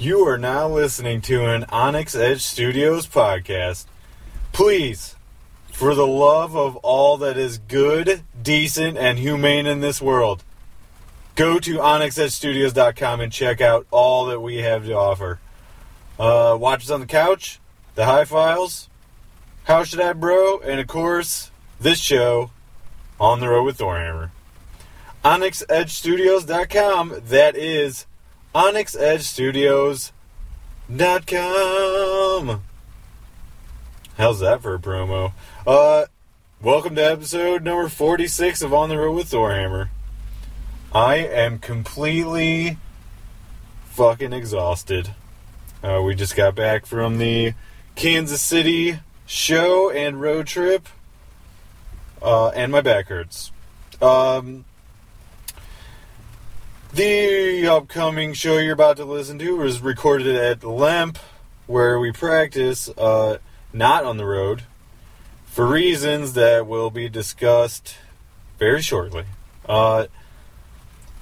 You are now listening to an Onyx Edge Studios podcast. Please, for the love of all that is good, decent, and humane in this world, go to onyxedgestudios.com and check out all that we have to offer. Uh, on the couch, the high files, how should I bro, and of course, this show, On the Road with Thorhammer. OnyxEdgeStudios.com, that is OnyxEdgeStudios.com. How's that for a promo? Uh, welcome to episode number 46 of On the Road with Thorhammer. I am completely fucking exhausted. Uh, we just got back from the Kansas City show and road trip, uh, and my back hurts. Um, the upcoming show you're about to listen to was recorded at Lemp, where we practice uh, not on the road for reasons that will be discussed very shortly. Uh,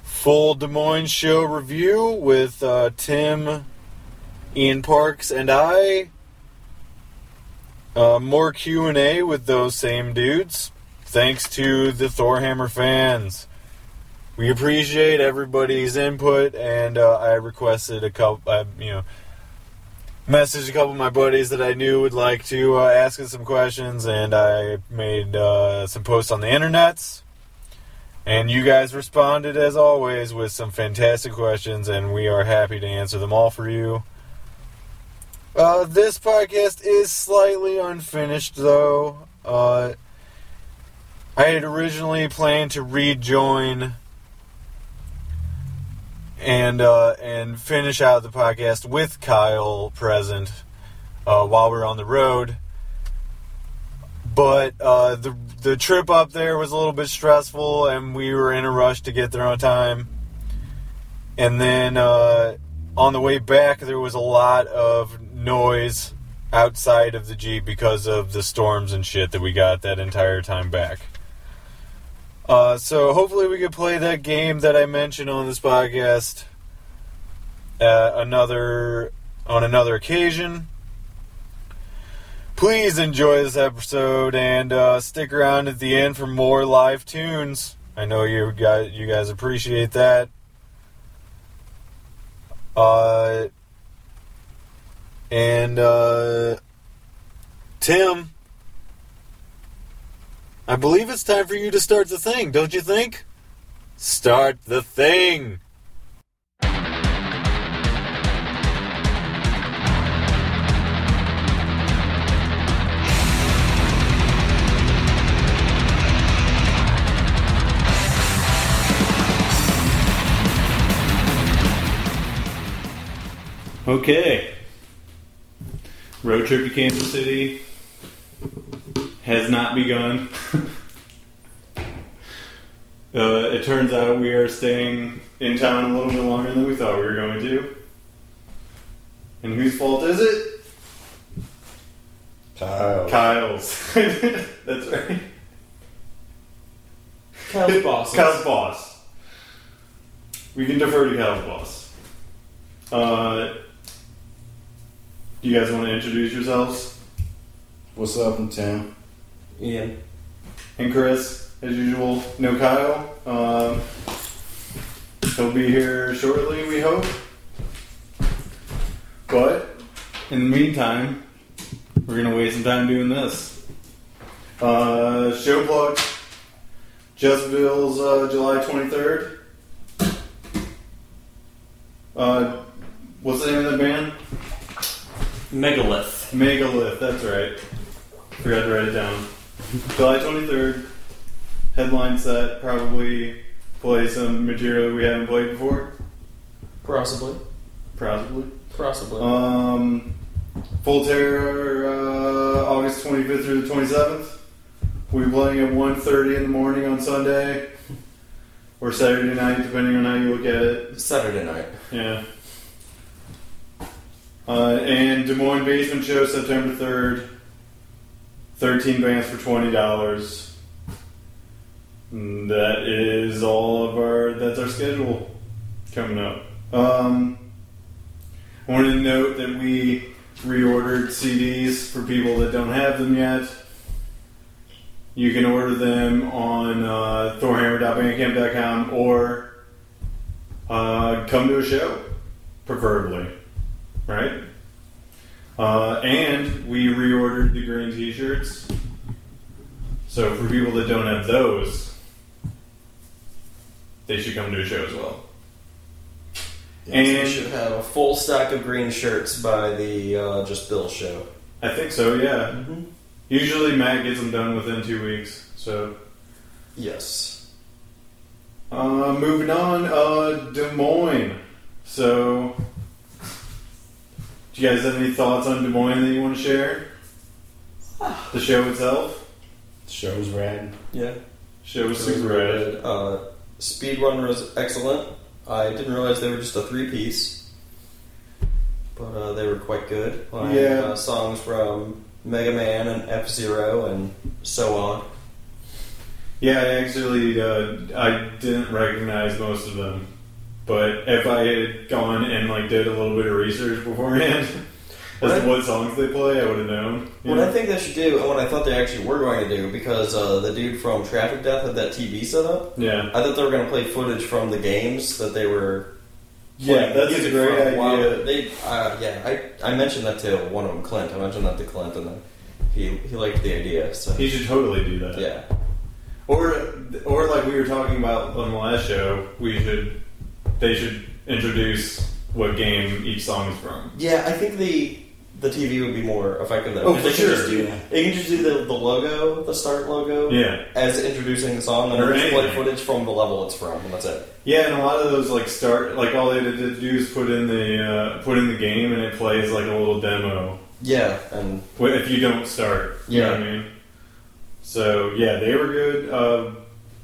full Des Moines show review with uh, Tim, Ian Parks, and I. Uh, more Q and A with those same dudes. Thanks to the Thorhammer fans. We appreciate everybody's input, and uh, I requested a couple. I, you know, messaged a couple of my buddies that I knew would like to uh, ask us some questions, and I made uh, some posts on the internets. And you guys responded as always with some fantastic questions, and we are happy to answer them all for you. Uh, this podcast is slightly unfinished, though. Uh, I had originally planned to rejoin and uh, and finish out the podcast with Kyle present uh, while we are on the road. But uh, the the trip up there was a little bit stressful, and we were in a rush to get there on time. And then uh, on the way back, there was a lot of noise outside of the Jeep because of the storms and shit that we got that entire time back. Uh, so hopefully we can play that game that I mentioned on this podcast another on another occasion. Please enjoy this episode and uh, stick around at the end for more live tunes. I know you guys you guys appreciate that. Uh, and uh, Tim, I believe it's time for you to start the thing, don't you think? Start the thing. Okay. Road trip to Kansas City has not begun. uh, it turns out we are staying in town a little bit longer than we thought we were going to. And whose fault is it? Kyle. Kyle's. That's right. Kyle's boss. Kyle's boss. We can defer to Kyle's boss. Uh, do you guys want to introduce yourselves? What's up, I'm Tim? Ian. And Chris, as usual, no Kyle. Um, he'll be here shortly, we hope. But in the meantime, we're gonna waste some time doing this. Uh, show plug. Just Bill's uh, July 23rd. Uh, what's the name of the band? Megalith. Megalith, that's right. Forgot to write it down. July 23rd, headline set, probably play some material we haven't played before. Possibly. Possibly. Possibly. Um, Full Terror, uh, August 25th through the 27th. We'll be playing at 1.30 in the morning on Sunday. Or Saturday night, depending on how you look at it. Saturday night. Yeah. Uh, and Des Moines Basement Show, September 3rd. 13 bands for $20. And That is all of our, that's our schedule coming up. Um, I wanted to note that we reordered CDs for people that don't have them yet. You can order them on uh, thorhammer.bandcamp.com or uh, come to a show, preferably, right? Uh, and we reordered the green T-shirts. So for people that don't have those, they should come to a show as well. And And- we should have a full stack of green shirts by the uh, Just Bill show. I think so, yeah. Mm-hmm. Usually Matt gets them done within two weeks. So Yes. uh, moving on, uh, Des Moines. So, do you guys have any thoughts on Des Moines that you want to share? The show itself. The show's rad. Yeah. Show was super rad. Uh, Speedrun was excellent. I didn't realize they were just a three piece, but uh, they were quite good. Playing, Yeah. Uh, songs from Mega Man and F Zero and so on. Yeah, I actually uh, I didn't recognize most of them, but if I had gone and like did a little bit of research beforehand as to what songs they play, I would have known. What know? I think they should do, and what I thought they actually were going to do, because uh, the dude from Traffic Death had that TV set up. yeah, I thought they were going to play footage from the games that they were. yeah, that's a great from idea. They, uh, yeah, I, I mentioned that to one of them, Clint. I mentioned that to Clint, and then he he liked the idea. So He should totally do that. yeah, Or, or like we were talking about on the last show, we should, they should introduce what game each song is from. yeah. I think the the TV would be more effective. Though, Oh, 'cause for they can sure. Just do, they can just do the, the logo, the start logo, Yeah, as introducing the song, and Or then just play footage from the level it's from, and that's it. yeah, and a lot of those like start like all they had to do is put in the uh, put in the game and it plays like a little demo Yeah, and if you don't start. You know Yeah. what I mean? So yeah, they were good. Uh,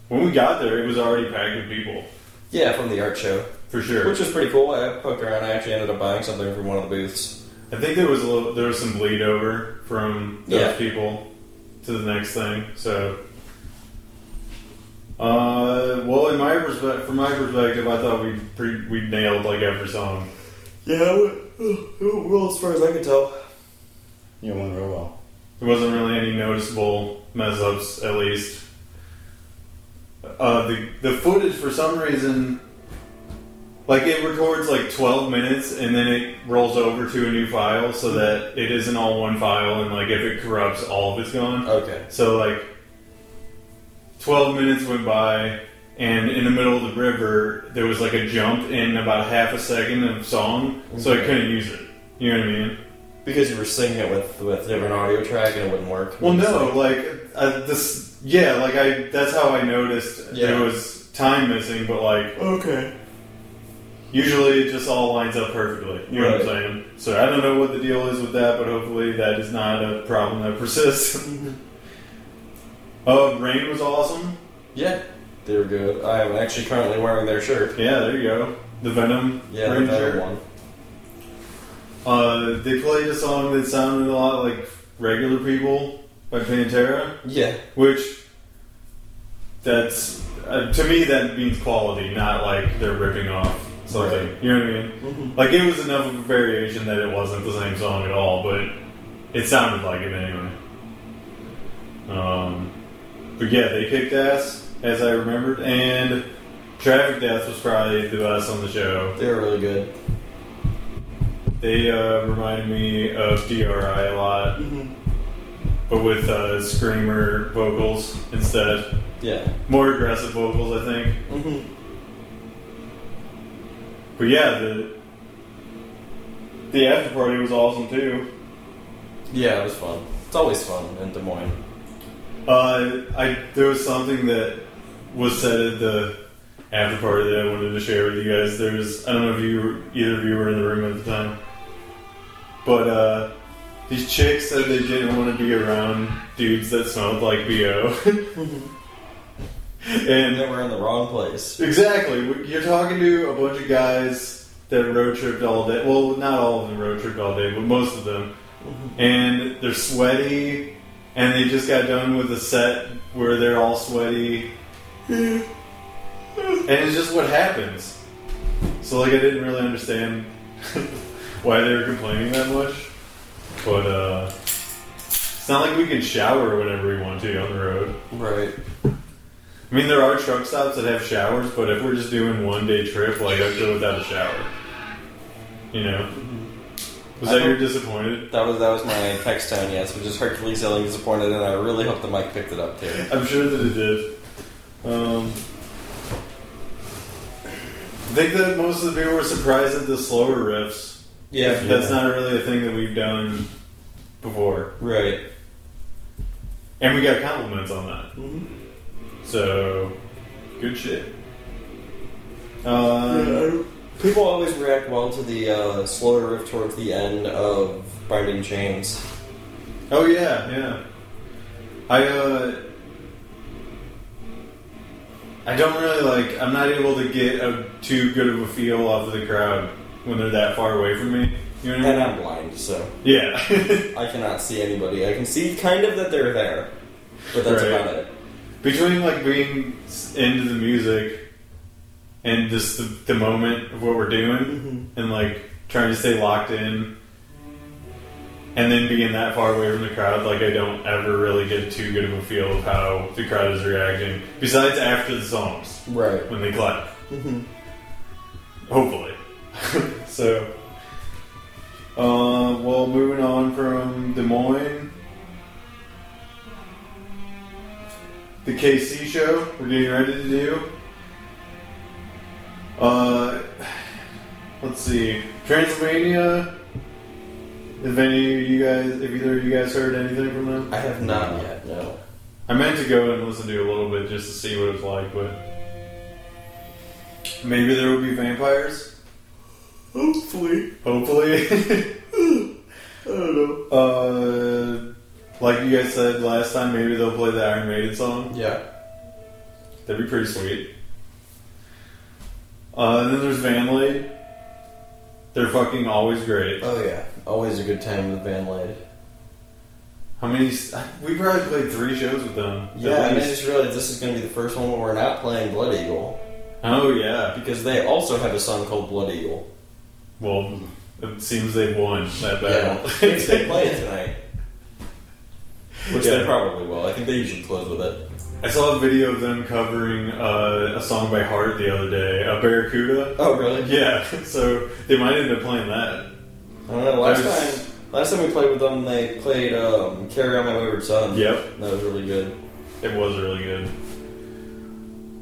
when we got there, it was already packed with people yeah, from the art show. for sure. Which was pretty cool. I poked around. I actually ended up buying something from one of the booths. I think there was a little, there was some bleed over from those Yeah. people to the next thing. So, uh, well, in my perspective, from my perspective, I thought we pre- we nailed like every song. Yeah, well, as far as I can tell. You went real well. There wasn't really any noticeable mess ups, at least. Uh, the the footage for some reason, like it records like twelve minutes and then it rolls over to a new file so that it isn't all one file and like if it corrupts, all of it's gone. Okay. So like, twelve minutes went by, and in the middle of the river, there was like a jump in about half a second of song, so I Okay. couldn't use it. You know what I mean? Because you were singing it with with different audio track and it wouldn't work. Well, no, like uh, this. Yeah, like I. That's how I noticed Yeah. there was time missing, but like Okay. usually it just all lines up perfectly. You know what I'm saying? So I don't know what the deal is with that, but hopefully that is not a problem that persists. uh, rain was awesome. Yeah, they were good. I am actually currently wearing their shirt. Yeah, there you go. The Venom Yeah, the Rain better shirt. one. Uh, they played a song that sounded a lot like Regular People by Pantera, Yeah. which that's uh, to me that means quality, not like they're ripping off something. Right. You know what I mean? Mm-hmm. Like it was enough of a variation that it wasn't the same song at all, but it sounded like it anyway. Um, but yeah, they kicked ass as I remembered, and Traffic Death was probably the best on the show. They were really good. They uh, reminded me of DRI a lot, but with uh, screamer vocals instead. Yeah. More aggressive vocals, I think. Mm-hmm. But yeah, the the after party was awesome too. Yeah, it was fun. It's always fun in Des Moines. Uh, I there was something that was said at the after party that I wanted to share with you guys. There was I don't know if you were, either of you were in the room at the time, but uh, these chicks said they didn't want to be around dudes that smelled like bo. And they were in the wrong place. exactly, you're talking to a bunch of guys that road tripped all day. Well, not all of them road tripped all day, but most of them. And they're sweaty, and they just got done with a set where they're all sweaty. and it's just what happens. So, like, I didn't really understand why they were complaining that much, but uh, it's not like we can shower whenever we want to on the road. Right. I mean, there are truck stops that have showers, but if we're just doing one day trip, like I'd go without a shower. You know. Was I that your disappointed? That was that was my text tone. Yes, which is Hercules yelling disappointed, and I really hope the mic picked it up too. I'm sure that it did. Um, I think that most of the people were surprised at the slower riffs. Yeah. That's not really a thing that we've done before. Right. And we got compliments on that. So, good shit. Uh, People always react well to the uh, slower riff towards the end of Binding Chains. oh, yeah, yeah. I, uh. I don't really like. I'm not able to get a too good of a feel off of the crowd when they're that far away from me. You know what I And? I'm blind, so Yeah. I cannot see anybody. I can see kind of that they're there, but that's Right. about it. Between like being into the music and just the, the moment of what we're doing mm-hmm. and like trying to stay locked in and then being that far away from the crowd, like I don't ever really get too good of a feel of how the crowd is reacting. Besides after the songs Right. when they clap. Mm-hmm. Hopefully. so, uh, well, moving on from Des Moines, the KC show we're getting ready to do. Uh, let's see, Transylvania. If any of you guys, if either of you guys heard anything from them, I have not yet. No. I meant to go and listen to a little bit just to see what it's like, but maybe there will be vampires. Hopefully. Hopefully. I don't know. uh, like you guys said last time, maybe they'll play the Iron Maiden song. Yeah. That'd be pretty sweet. Uh, and then there's Van Vanley. They're fucking always great. Oh yeah. Always a good time with Van Lade. How many? We probably played three shows with them. at Yeah, and I least. just realized this is going to be the first one where we're not playing Blood Eagle Oh yeah. because they also have a song called Blood Eagle. Well, it seems they've won that Yeah, battle. they they play it tonight, which Yeah. they probably will. I think they usually close with it. I saw a video of them covering uh, a song by Heart the other day, a Barracuda. Oh really? Yeah, so they might end up playing that. I don't know. Last I was- time, last time we played with them, they played um, "Carry On My Wayward Son." Yep, that was really good. it was really good.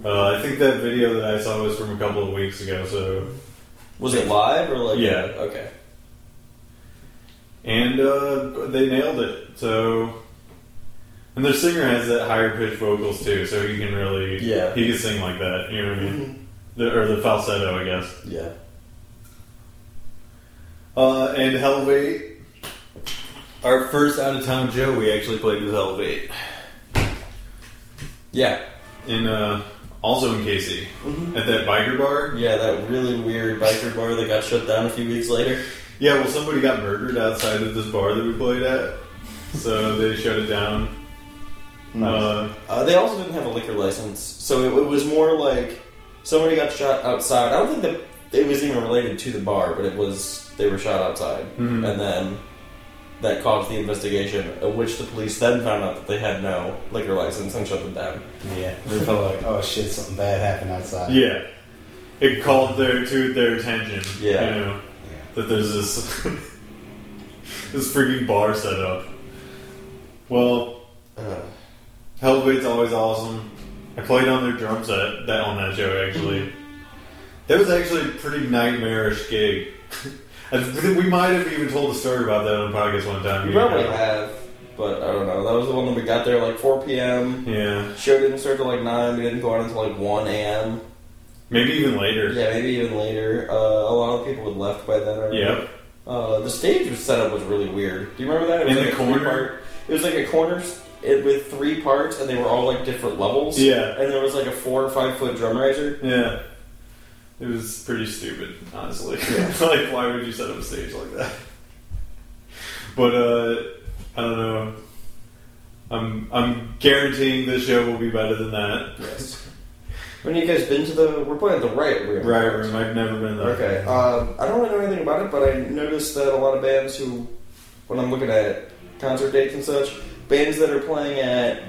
Uh, I think that video that I saw was from a couple of weeks ago. So, Was it live or like? Yeah. Okay. and uh, they nailed it. So, and their singer has that higher pitched vocals too, so he can really, Yeah. he can sing like that. You know what I mean? The, or the falsetto, I guess. Yeah. Uh, and Helvate. Our first out of town show, we actually played with Helvate. Yeah. In, uh, also in KC. At that biker bar. Yeah, that really weird biker bar that got shut down a few weeks later. Yeah, well, somebody got murdered outside of this bar that we played at. So they shut it down. Uh, Uh, they also didn't have a liquor license, so it, it was more like somebody got shot outside. I don't think that it was even related to the bar, but it was they were shot outside, Mhm. and then that caused the investigation, of which the police then found out that they had no liquor license and shut them down. Yeah, they felt like, oh shit, something bad happened outside. yeah. It called their to their attention. Yeah. You know, that there's this this freaking bar set up. Well, Uh, Hellbait's always awesome. I played on their drum set that on that show actually. That was actually a pretty nightmarish gig. I think we might have even told a story about that on podcast one time. you probably know. have, but I don't know. That was the one that we got there like 4 p.m. Yeah, Show didn't start till like 9. We didn't go on until like 1 a.m. maybe even later. Yeah, maybe even later. Uh, a lot of people had left by then. already. Yep. Uh, the stage was set up was really weird. Do you remember that? It was In like the a corner? three-part- It was like a corner it, with three parts, and they were all like different levels. Yeah. And there was like a four or five foot drum riser. Yeah. It was pretty stupid, honestly. Yeah. like, why would you set up a stage like that? But uh, I don't know. I'm I'm guaranteeing the show will be better than that. Yes. When you guys been to the? We're playing at the Riot Room. Riot Room. I've never been there. Okay. Um, I don't really know anything about it, but I noticed that a lot of bands who, when I'm looking at concert dates and such, bands that are playing at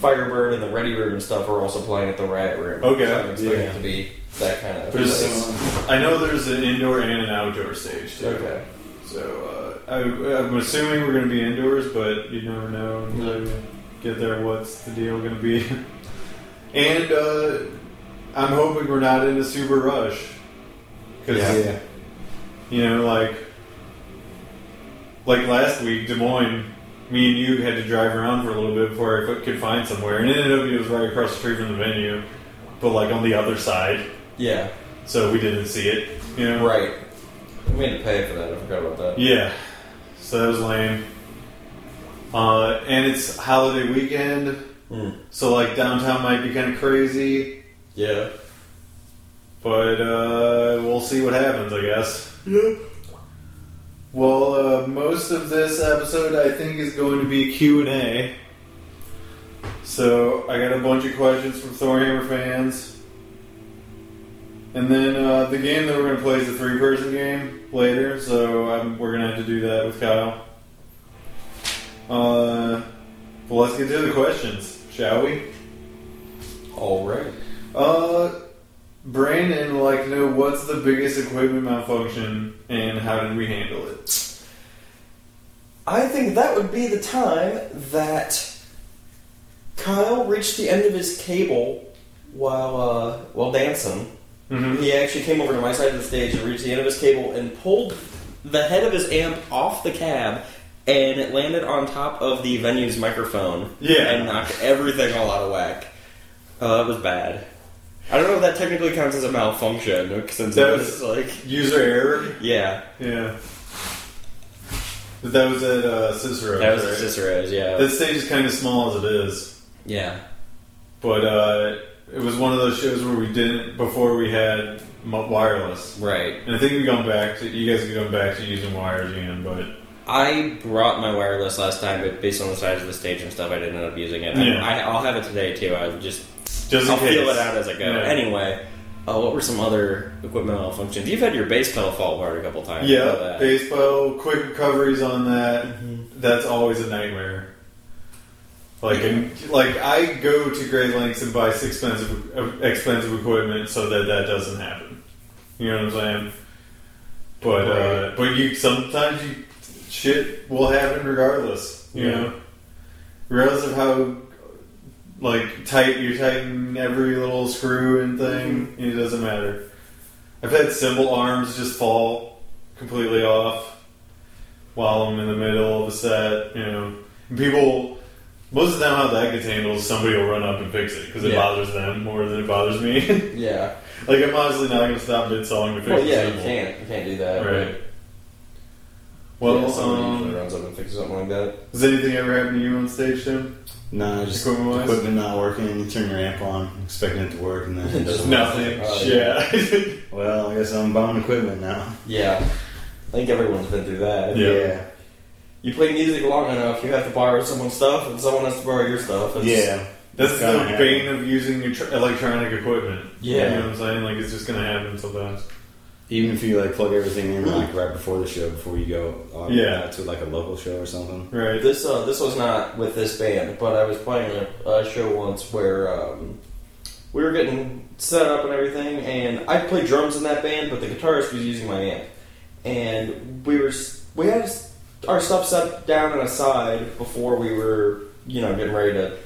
Firebird and the Ready Room and stuff are also playing at the Riot Room. Okay. So I'm expecting Yeah. it to be that kind of There's place. I know there's an indoor and an outdoor stage too. Okay. So uh, I, I'm assuming we're going to be indoors, but you never know until you get there. What's the deal going to be? and uh, I'm hoping we're not in a super rush because Yeah. you know, like like last week, Des Moines. Me and you had to drive around for a little bit before I could- could find somewhere, and it ended up it was right across the street from the venue, but like on the other side, Yeah. so we didn't see it. You know, Right. We had to pay for that. I forgot about that. Yeah, so that was lame. Uh, and it's holiday weekend, Hmm. so like downtown might be kind of crazy, Yeah. but uh, we'll see what happens, I guess. Yeah. Well, uh, most of this episode, I think, is going to be Q and A. So I got a bunch of questions from Thorhammer fans, and then uh, the game that we're going to play is a three-person game later. So um, we're going to have to do that with Kyle. Uh, well, let's get to the questions, shall we? All right. Uh, Brandon would like to know what's the biggest equipment malfunction and how did we handle it? I think that would be the time that Kyle reached the end of his cable while uh, while dancing. Mm-hmm. He actually came over to my side of the stage and reached the end of his cable and pulled the head of his amp off the cab, and it landed on top of the venue's microphone. Yeah. and knocked everything all out of whack. Uh, that was bad. I don't know if that technically counts as a malfunction since That it was- was like User error. yeah, Yeah. But that was at uh, Cicero. that was right? Cicero's. Yeah, That stage is kind of small as it is, yeah. but uh, it was one of those shows where we didn't before we had wireless. Right. And I think we've gone back to you guys have gone back to using wires again, but I brought my wireless last time, but based on the size of the stage and stuff, I didn't end up using it. Yeah. I, I'll have it today too. I'll just just I'll case. feel it out as I go. Yeah. Anyway, uh, what were some other equipment malfunctions? You've had your bass pedal fall apart a couple times. Yeah, bass pedal, quick recoveries on that. Mhm. That's always a nightmare. Like, and, like I go to great lengths and buy expensive, uh, expensive equipment so that that doesn't happen. You know what I'm saying? But uh, but you sometimes you shit will happen regardless. You Yeah. know, regardless of how like tight you tighten every little screw and thing, it doesn't matter. I've had cymbal arms just fall completely off while I'm in the middle of a set. You know, And people. Most of the time, how that gets handled is somebody will run up and fix it because it Yeah. bothers them more than it bothers me. Yeah. like I'm honestly not going to stop mid song to fix Well, the yeah, you can't. You can't do that. Right. Well, yeah, somebody um, runs up and fixes something like that. has anything ever happened to you on stage, Tim? No, just Equipment-wise? equipment not working. You turn your amp on, expecting it to work, and then it doesn't. Nothing. Oh, yeah. Well, I guess I'm buying equipment now. Yeah. I think everyone's been through that. Yeah. You play music long enough, you have to borrow someone's stuff, and someone has to borrow your stuff. It's- Yeah. That's Kinda the happen. bane of using your tr- electronic equipment. Yeah. You know what I'm saying? Like, it's just going to happen sometimes. Even if you like plug everything in like right before the show, before you go on Yeah. to like a local show or something. Right. This uh, this was not with this band, but I was playing a, a show once where um, we were getting set up and everything, and I played drums in that band, but the guitarist was using my amp, and we were we had s- our stuff set down and aside before we were you know getting ready to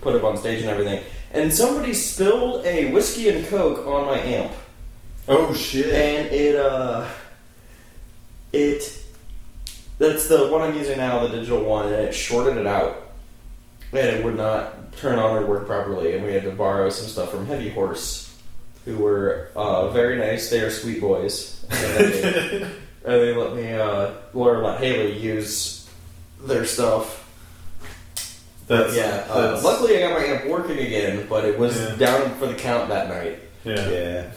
put up on stage and everything, and somebody spilled a whiskey and coke on my amp Oh, shit. and it uh it that's the one I'm using now, the digital one, and it shorted it out, and it would not turn on or work properly, and we had to borrow some stuff from Heavy Horse, who were uh, very nice. They are sweet boys, and they, let me uh, Laura let Haley use their stuff. That's, yeah, uh, luckily I got my amp working again, but it was Yeah. down for the count that night. yeah. Yeah.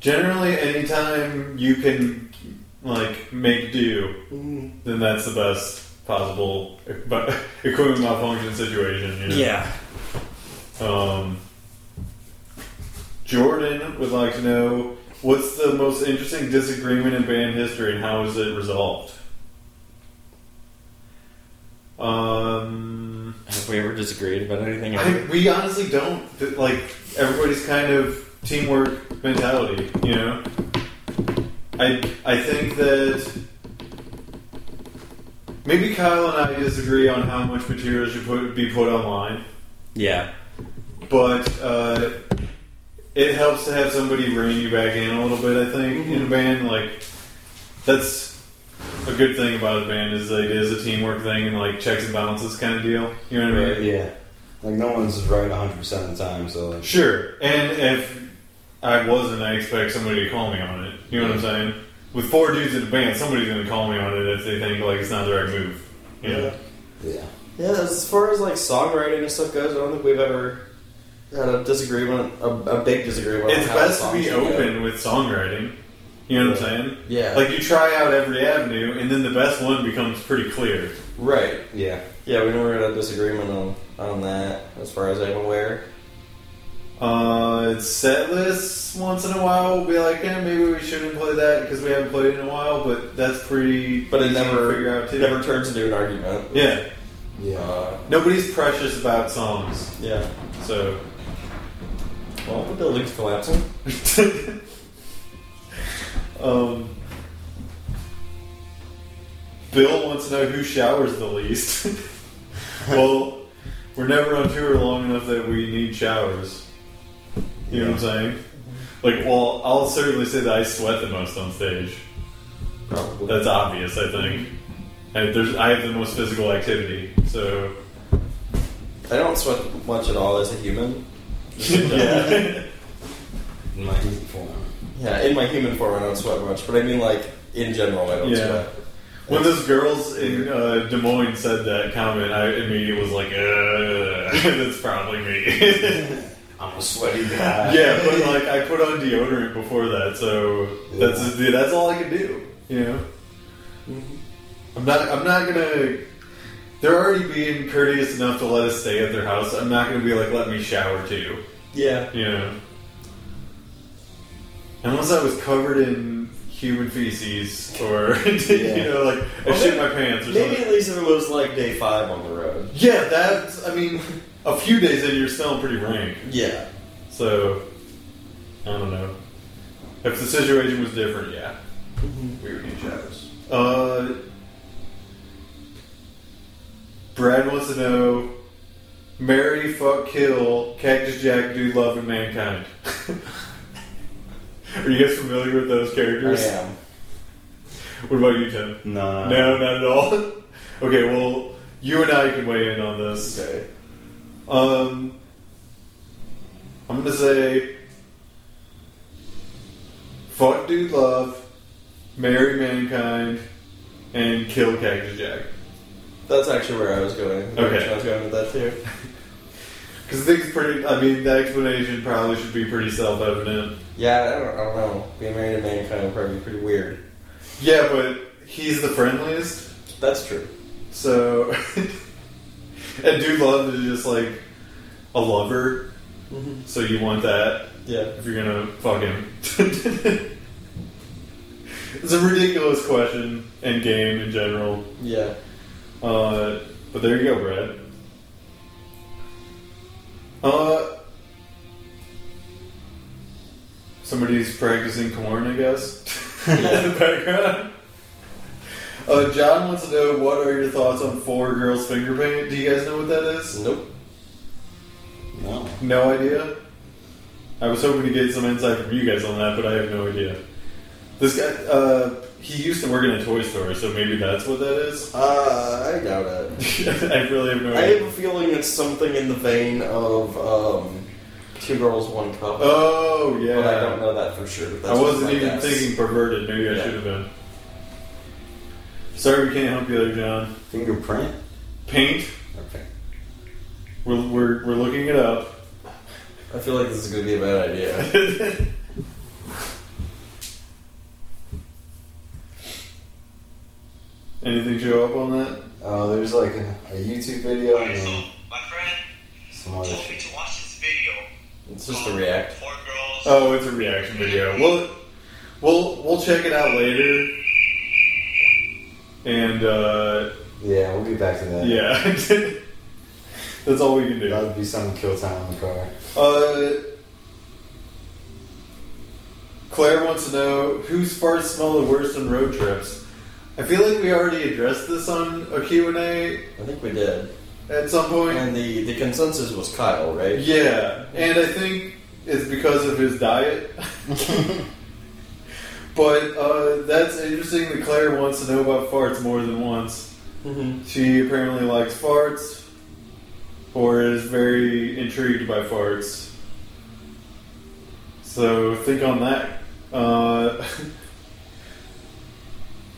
Generally, anytime you can, like, make do, then that's the best possible but equipment malfunction situation. You know? Yeah. Um, Jordan would like to know what's the most interesting disagreement in band history and how is it resolved? Um, Have we ever disagreed about anything? I, we honestly don't. Like everybody's kind of teamwork mentality, you know. I I think that maybe Kyle and I disagree on how much material should put, be put online, yeah. but uh, it helps to have somebody rein you back in a little bit. I think in a mm-hmm. band, like that's a good thing about a band is like it is a teamwork thing and like checks and balances kind of deal. You know what I mean? Yeah. Like no one's right 100 percent of the time, so like Sure. And if I wasn't, I expect somebody to call me on it. You know what I'm saying? With four dudes in the band, somebody's going to call me on it if they think like it's not the right move. You know? yeah. Yeah, as far as like songwriting and stuff goes, I don't think we've ever had a disagreement, a, a big disagreement. It's best to be should go. open with songwriting. You know what I'm saying? Yeah. Like you try out every avenue, and then the best one becomes pretty clear. Right. Yeah. Yeah, we never had a disagreement on on that, as far as I'm aware. Uh, set lists once in a while will be like, eh, maybe we shouldn't play that because we haven't played it in a while. But that's pretty. But it easy to never figure out too. never turns into an argument. Yeah. Yeah. Uh, Nobody's precious about songs, yeah. so. Well, the building's collapsing. um, Bill wants to know who showers the least. well, we're never on tour long enough that we need showers. You know what I'm saying? Like, well, I'll certainly say that I sweat the most on stage. Probably. That's obvious, I think. And there's, I have the most physical activity, so I don't sweat much at all as a human. Yeah. In my human form. Yeah, in my human form, I don't sweat much, but I mean, like in general, I don't Yeah. sweat. When those girls in uh, Des Moines said that comment, I immediately was like, "Uh, that's probably me." I'm a sweaty guy. yeah, but like I put on deodorant before that, so that's that's all I can do. You know, I'm not I'm not gonna. They're already being courteous enough to let us stay at their house. I'm not gonna be like, "Let me shower too." Yeah. You know, unless I was covered in human feces or you know, like I Well, shit maybe- my pants or Maybe something. at least if it was like day five on the road. Yeah, that's. I mean, a few days in, you're smelling pretty rank. Yeah. So, I don't know. If the situation was different, yeah, we would need showers. Uh, Brad wants to know: Marry, fuck, kill, Cactus Jack, Dude, Love, and Mankind. Are you guys familiar with those characters? I am. What about you, Tim? No. No, not at all. okay, well, you and I can weigh in on this. Okay. Um, I'm gonna say, fuck dude love, marry mankind, and kill Cactus Jack. That's actually where I was going. Okay. I was going with that too. Because I think it's pretty. I mean, that explanation probably should be pretty self-evident. Yeah, I don't, I don't know. Being married to mankind would probably be pretty weird. Yeah, but he's the friendliest, That's true. so. and dude love is just like a lover, mm-hmm. so you want that. Yeah. if you're gonna fuck him. it's a ridiculous question and game in general. Yeah. Uh, but there you go, Brad. Uh, somebody's practicing Korn, I guess. in the background. Uh, John wants to know what are your thoughts on four girls finger paint? Do you guys know what that is? Nope. No. No idea. I was hoping to get some insight from you guys on that, but I have no idea. This guy, uh, he used to work in a toy store, so maybe that's what that is. Uh, I doubt it. I really have no I idea. have a feeling it's something in the vein of um, Two Girls, One Cup. Oh yeah, But I don't know that for sure. That's I wasn't my even guess. thinking perverted. Maybe I Yeah. should have been. Sorry, we can't help you there, John. Fingerprint? Paint. Okay. We're we're, we're looking it up. I feel like this is going to be a bad idea. Anything show up on that? Uh, there's like a, a YouTube video and so my friend some other told me shit. to watch this video. It's just a react. Four girls Oh, it's a reaction video. We'll we'll we'll check it out later. And uh, Yeah, we'll get back to that. yeah, that's all we can do. That would be some kill time in the car. Uh, Claire wants to know whose farts smell the worst on road trips. I feel like we already addressed this on a Q&A I think we did. at some point. And the, the consensus was Kyle, right? Yeah, and I think it's because of his diet. but uh, that's interesting that Claire wants to know about farts more than once. Mm-hmm. She apparently likes farts, or is very intrigued by farts. So think on that. Uh,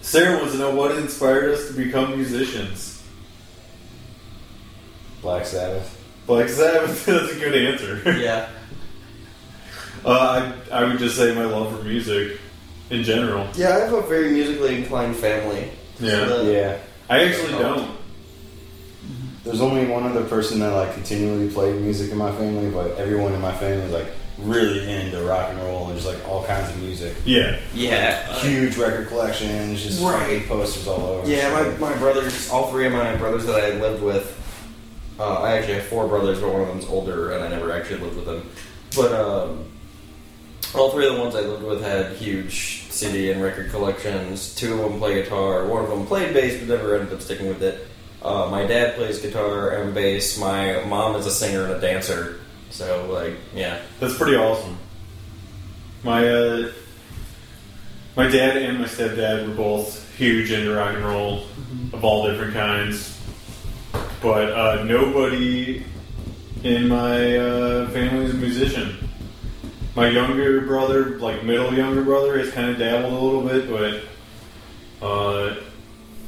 Sarah wants to know what inspired us to become musicians. Black Sabbath. Black Sabbath, that's a good answer. Yeah. Uh, I, I would just say my love for music in general. Yeah, I have a very musically inclined family. Yeah. So the- Yeah. I actually don't. There's only one other person that like continually played music in my family, but everyone in my family is like really into rock and roll and just like all kinds of music. Yeah. Yeah. uh, Huge record collections, just Right. fucking posters all over. Yeah, my, my brothers, all three of my brothers that I lived with, uh, I actually have four brothers, but one of them's older, and I never actually lived with them. But um, all three of the ones I lived with had huge CD and record collections. Two of them play guitar. One of them played bass, but never ended up sticking with it. Uh, my dad plays guitar and bass. My mom is a singer and a dancer. So, like, yeah. That's pretty awesome. My uh, my dad and my stepdad were both huge into rock and roll of all different kinds, but uh, nobody in my uh, family is a musician. My younger brother, like middle younger brother, has kind of dabbled a little bit, but uh,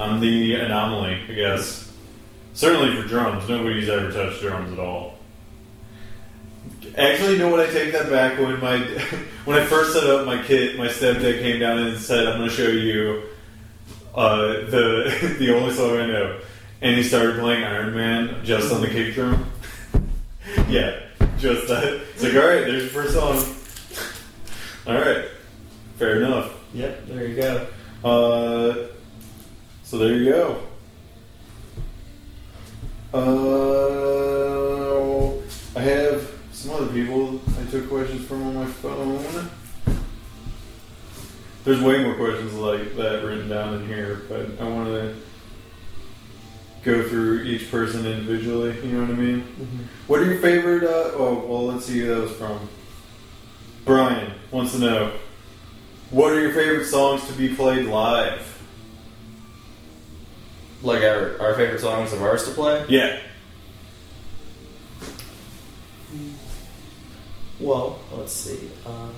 I'm the anomaly, I guess. Certainly for drums, nobody's ever touched drums at all. Actually, you know what? I take that back. When my when I first set up my kit, my stepdad came down and said, "I'm going to show you uh, the the only song I know," and he started playing Iron Man just on the kick drum. yeah, just that. It's like, all right, there's your first song. All right, fair enough. Yep, there you go. Uh, so there you go. Uh, I have some other people I took questions from on my phone. There's way more questions like that written down in here, but I want to go through each person individually. You know what I mean? What are your favorite? Uh, oh, well, let's see who that was from. Brian wants to know what are your favorite songs to be played live? Like our, our favorite songs of ours to play? Yeah. Well, let's see. Uh,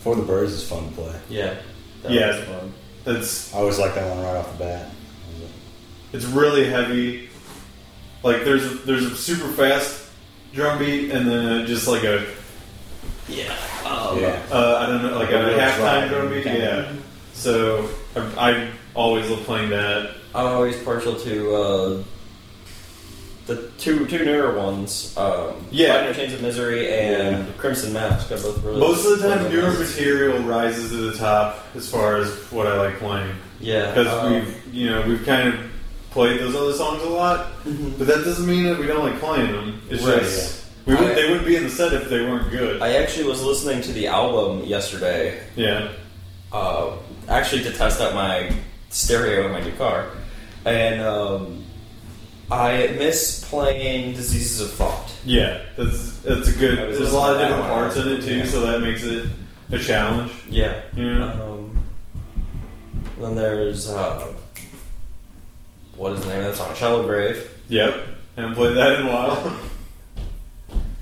For the Birds is fun to play. yeah. That Yeah. was fun. It's I always like that one right off the bat. it's really heavy. Like there's a, there's a super fast drum beat and then just like a Yeah. Um, Yeah. uh, I don't know like a Real halftime drive drum beat. kind of- Yeah. So I, I always love playing that. I'm always partial to uh, the two two newer ones. Um, Yeah. Chains of Misery and Crimson Mask. I both really Most of the time, newer nice. material rises to the top as far as what I like playing Yeah. because um, we've you know we've kind of played those other songs a lot, but that doesn't mean that we don't like playing them. It's Right, just we would, I- they wouldn't be in the set if they weren't good. I actually was listening to the album yesterday, yeah. uh, actually to test out my stereo in my new car, and um, I miss playing Diseases of Thought. Yeah, that's that's a good. There's a lot of different that parts in it too, Yeah. so that makes it a challenge. Yeah. Yeah. Um, then there's uh, what is the name of that song? Shallow Grave. Yep, haven't played that in a while.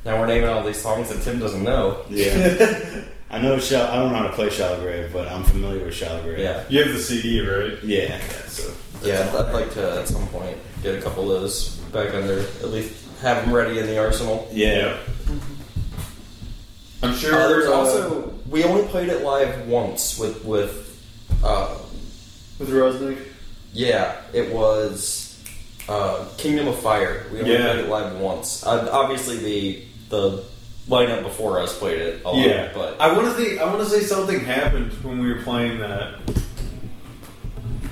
Now we're naming all these songs that Tim doesn't know. Yeah. I know. Shall, I don't know how to play Shallow Grave, but I'm familiar with Shallow Grave. Yeah. you have the CD, right? Yeah. yeah so Yeah, I'd like to at some point get a couple of those back under, at least have them ready in the arsenal. yeah. I'm sure. Uh, there's uh, also we only played it live once with with uh, with Rosnick. yeah, it was uh, Kingdom of Fire. We only Yeah. played it live once. Uh, obviously, the the lineup before us played it a lot. Yeah, but I want to think. I want to say something happened when we were playing that.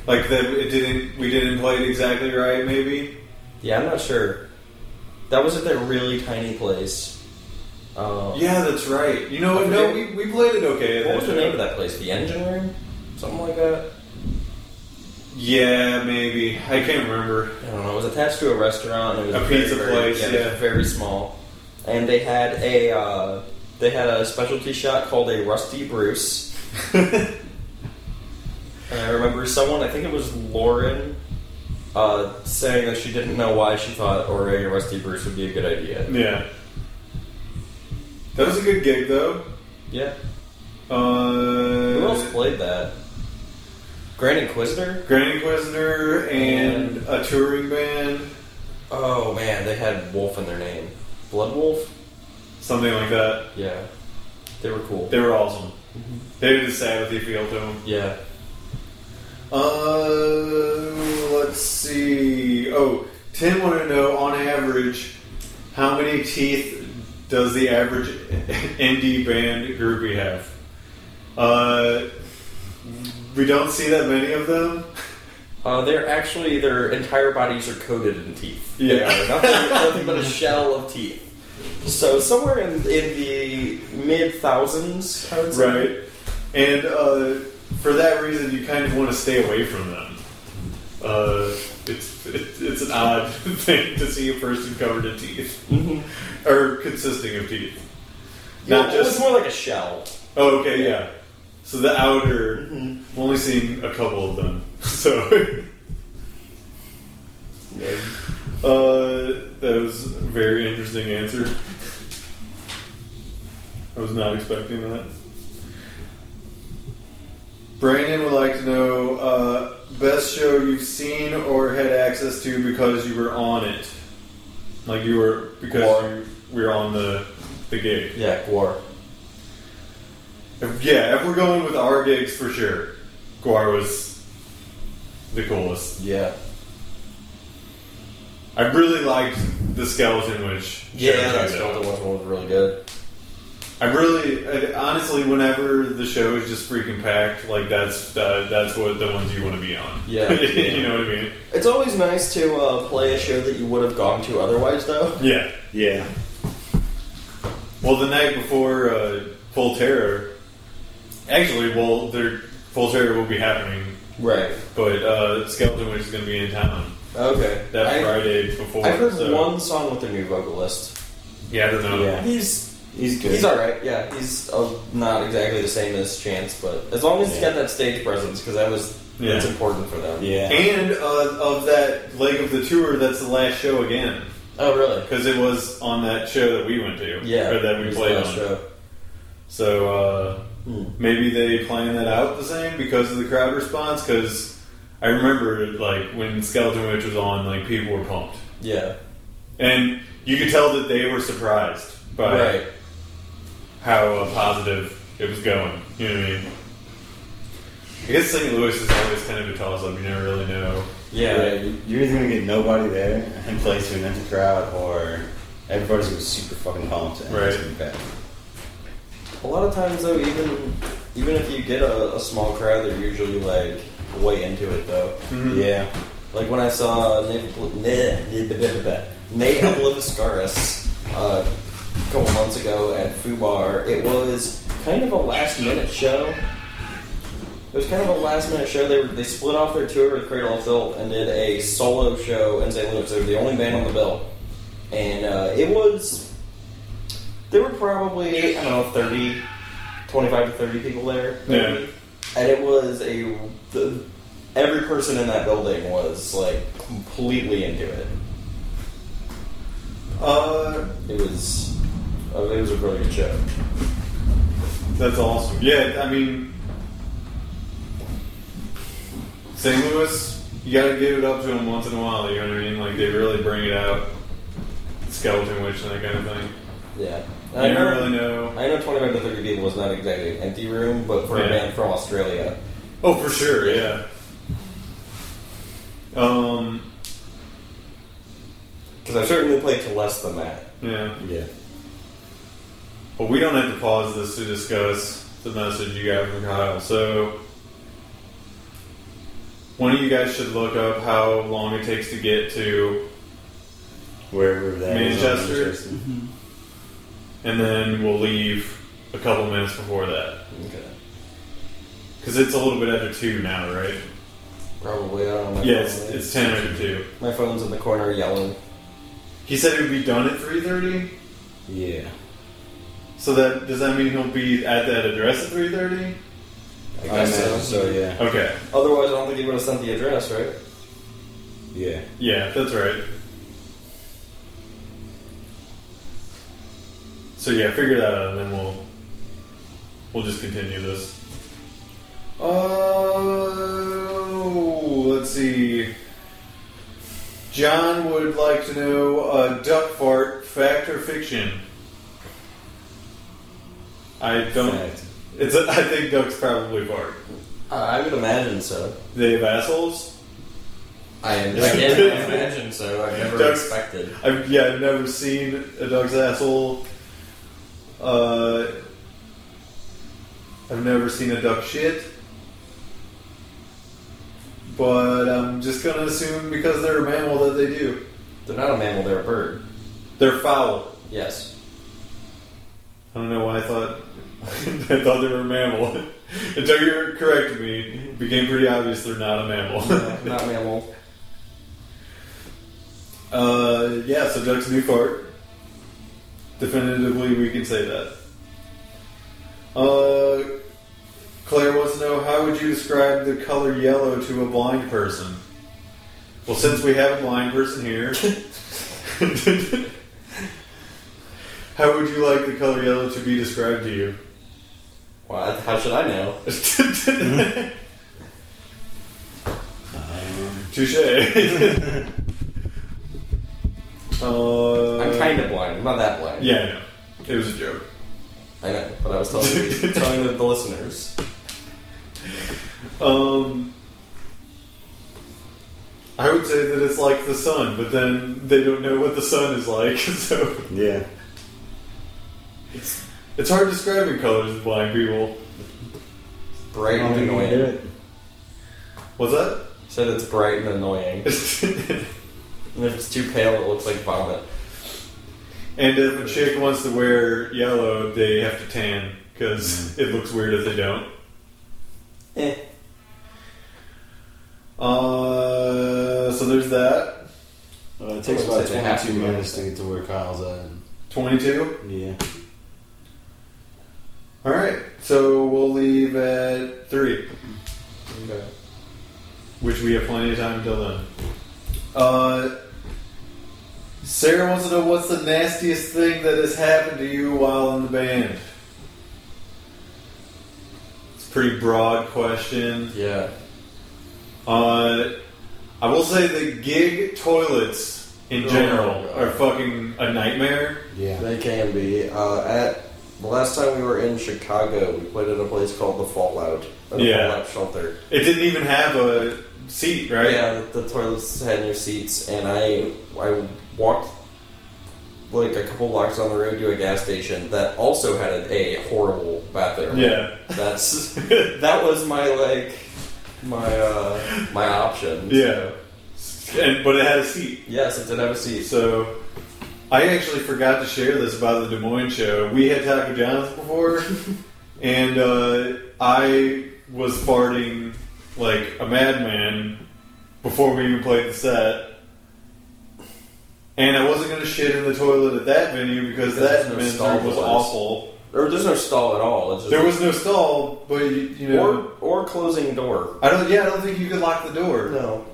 Like that, it didn't. We didn't play it exactly right. Maybe. yeah, I'm not sure. That was at that really tiny place. Um, Yeah, that's right. You know? No, we, we played it okay. at What was the name of that place? The Engine Room? Something like that? Yeah, maybe. I can't remember. I don't know. It was attached to a restaurant. It was A pizza very- place, Yeah, yeah. very small. And they had a uh, they had a specialty shot called a Rusty Bruce. and I remember someone, I think it was Lauren, uh, saying that she didn't know why she thought ordering a Rusty Bruce would be a good idea. Yeah. That was a good gig, though. Yeah. Uh, Who else played that? Grand Inquisitor? Grand Inquisitor and a touring band, Oh man, they had Wolf in their name. Blood Wolf? something like that. Yeah. They were cool. They were awesome. They did a Sabbathy feel to them. yeah. Uh, let's see. Oh, Tim wanted to know on average how many teeth does the average indie band groupie have? Uh, we don't see that many of them. Uh, they're actually their entire bodies are coated in teeth. Yeah. Nothing, nothing but a shell of teeth. So somewhere in, in the mid thousands, I would say. Right. And uh, for that reason, you kind of want to stay away from them. Uh, it's, it's it's an odd thing to see a person covered in teeth Mm-hmm. or consisting of teeth. Not Not it's more like a shell. oh, okay, yeah. So the outer, Mhm. I've only seen a couple of them. So uh, that was a very interesting answer. I was not expecting that. Brandon would like to know uh, best show you've seen or had access to because you were on it, like you were because you were on the the gig. Yeah, Gwar. If- yeah, if we're going with our gigs for sure, Gwar was the coolest. Yeah. I really liked the Skeleton Witch Yeah, that skeleton one was really good. I really, I, honestly, whenever the show is just freaking packed, like that's uh, that's what the ones you want to be on. Yeah. you know what I mean? It's always nice to uh, play a show that you would have gone to otherwise, though. Yeah. Yeah. Well, the night before uh, Full Terror, actually, well, their Full Terror will be happening, Right. but uh, Skeleton Witch is going to be in town Okay. that I, Friday before. I've heard so- one song with their new vocalist. Yeah, I don't know. Yeah. He's He's good. He's all right. Yeah, he's uh, not exactly the same as Chance, but as long as he's got that stage presence, because that was Yeah. that's important for them. Yeah. And uh, of that leg of the tour, that's the last show again. Oh, really? Because it was on that show that we went to. Yeah. Or that it we was played the on. show. So uh, Hmm. maybe they plan that out the same because of the crowd response. Because I remember, like, when Skeleton Witch was on, like, people were pumped. Yeah. And you could tell that they were surprised by Right. How uh, positive it was going. You know what I mean? I guess St. Louis is always kind of a toss up. You never really know. Yeah. Yeah, you- you're either gonna get nobody there and play to an empty crowd, or everybody's gonna be super fucking pumped and it's Right. gonna be bad. A lot of times, though, even even if you get a, a small crowd, they're usually like way into it, though. Mhm. Yeah, Like when I saw Nate Ne Obliviscaris uh, a couple months ago at Fubar, it was kind of a last minute show. It was kind of a last minute show. They were, they split off their tour with Cradle of Filth and did a solo show in St. Louis. They were the only band on the bill, and uh, it was there were probably I don't know 30, 25 to thirty people there. maybe. Yeah. and it was a the, every person in that building was like completely into it. Uh, It was uh, it was a brilliant show. That's awesome. Yeah, I mean, St. Louis, you gotta give it up to them once in a while. You know what I mean? Like they really bring it out, Skeleton Witch and that kind of thing. Yeah, You I don't really know. I know twenty five to thirty people was not exactly an empty room, but for Yeah. a band from Australia, Oh, for sure, yeah. Um, because I certainly played to less than that. yeah. yeah. But we don't have to pause this to discuss the message you got from Kyle. So, one of you guys should look up how long it takes to get to, Wherever that is on Manchester? Manchester. Mm-hmm. and then we'll leave a couple minutes before that. Okay. Because it's a little bit after 2 now, right? Probably. I don't know. Yeah, it's, it's 10 after 2. My phone's in the corner yelling. He said it would be done at 3.30? Yeah. So that does that mean he'll be at that address at 3.30? I I guess imagine so. so, yeah. Okay. Otherwise, I don't think he would have sent the address, right? Yeah. Yeah, that's right. So yeah, figure that out, and then we'll we'll just continue this. Oh, let's see. John would like to know uh, duck fart fact or fiction. I don't. Fact. It's. A, I think ducks probably fart. Uh, I would imagine so. They have assholes. I, am, again, I imagine so. I've never Ducks- expected. I've yeah, I've never seen a duck's asshole. Uh, I've never seen a duck shit. But I'm just gonna assume because they're a mammal that they do. They're not a mammal, they're a bird. They're foul. Yes. I don't know why I thought I thought they were a mammal. Until you corrected me, it became pretty obvious they're not a mammal. No, not mammal. Uh, yeah, so ducks new fart. Definitively, we can say that. Uh, Claire wants to know how would you describe the color yellow to a blind person? Well, since we have a blind person here, how would you like the color yellow to be described to you? Well, how should I know? Um, Touche. uh, I'm kind of blind. I'm not that blind. Yeah, I know. It was a joke. I know, but I was telling, telling the, the listeners. Um, I would say that it's like the sun, but then they don't know what the sun is like, so yeah. it's hard describing colors to blind people. Bright and do you do annoying. it? What's that? Said it's bright and annoying. And if it's too pale, it looks like vomit. and if a chick wants to wear yellow, they have to tan because it looks weird if they don't. Eh. Uh, so there's that. Uh, it takes about say they 22 to, minutes to get to where Kyle's at. Twenty-two. Yeah. All right, so we'll leave at three. Okay. which we have plenty of time until then. Uh, Sarah wants to know what's the nastiest thing that has happened to you while in the band. It's a pretty broad question. Yeah. Uh, I will say the gig toilets in Oh, general God. are fucking a nightmare. Yeah. They can be. Uh, at the last time we were in Chicago, we played at a place called the Fallout. At a Yeah. Fallout shelter. It didn't even have a seat, right? Yeah, the, the toilets had your seats, and I I walked like a couple blocks down the road to a gas station that also had a, a horrible bathroom. Yeah. That's that was my like my uh my option. Yeah. And, but it had a seat. Yes, it did have a seat. So, I actually forgot to share this about the Des Moines show. We had Taco John's before, and uh, I was farting like a madman before we even played the set. And I wasn't going to shit in the toilet at that venue because Because that no men's stall room was place. awful. Or there's no stall at all. It's just There was no stall, but you, you know, or or closing door. I don't. Yeah, I don't think you could lock the door. No,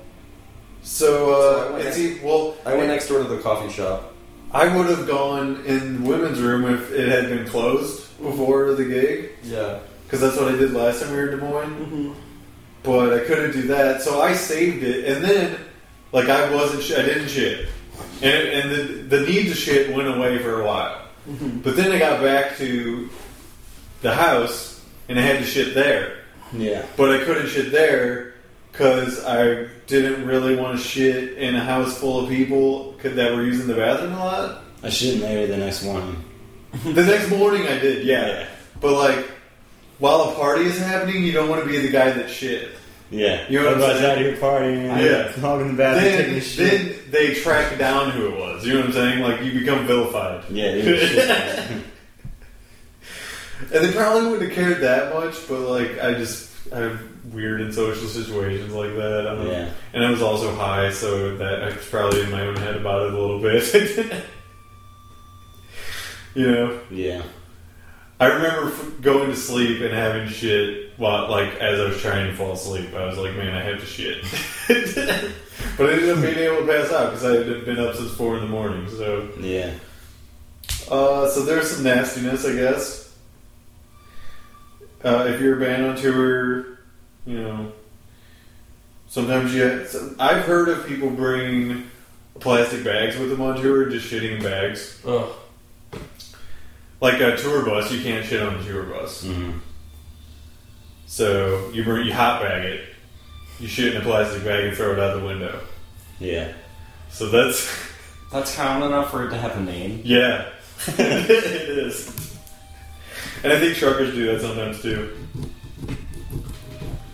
So, So I uh, went and see, well, I went next door to the coffee shop. I would have gone in the women's room if it had been closed before the gig, Yeah. because that's what I did last time we were in Des Moines. Mm-hmm. But I couldn't do that, so I saved it, and then like I wasn't, sh- I didn't shit, and and the the need to shit went away for a while. But then I got back to the house, and I had to shit there, Yeah. but I couldn't shit there because I didn't really want to shit in a house full of people 'cause- that were using the bathroom a lot. I shit in there the next morning. The next morning I did, yeah. Yeah. But like, while a party is happening, you don't want to be the guy that shit. Yeah. You know what I'm Everybody's saying? out here partying. Yeah. Talking in the bathroom, taking Then, shit. then they track down who it was. You know what I'm saying? Like you become vilified. yeah, dude, shit. And they probably wouldn't have cared that much, but like I just I'm weird in social situations like that. I. Yeah. And I was also high, so that I was probably in my own head about it a little bit. you know, yeah. I remember f- going to sleep and having shit while like as I was trying to fall asleep. I was like, man, I have to shit. but I ended up being able to pass out because I had been up since four in the morning. So, Yeah. uh, so there's some nastiness, I guess. Uh, if you're a band on tour, you know, sometimes you. so I've heard of people bringing plastic bags with them on tour, just shitting in bags. Ugh. Like a tour bus, you can't shit on a tour bus. hmm So you bring you hot bag it, you shit in a plastic bag and throw it out the window. Yeah. So that's That's common enough for it to have a name. yeah, it is. And I think truckers do that sometimes too.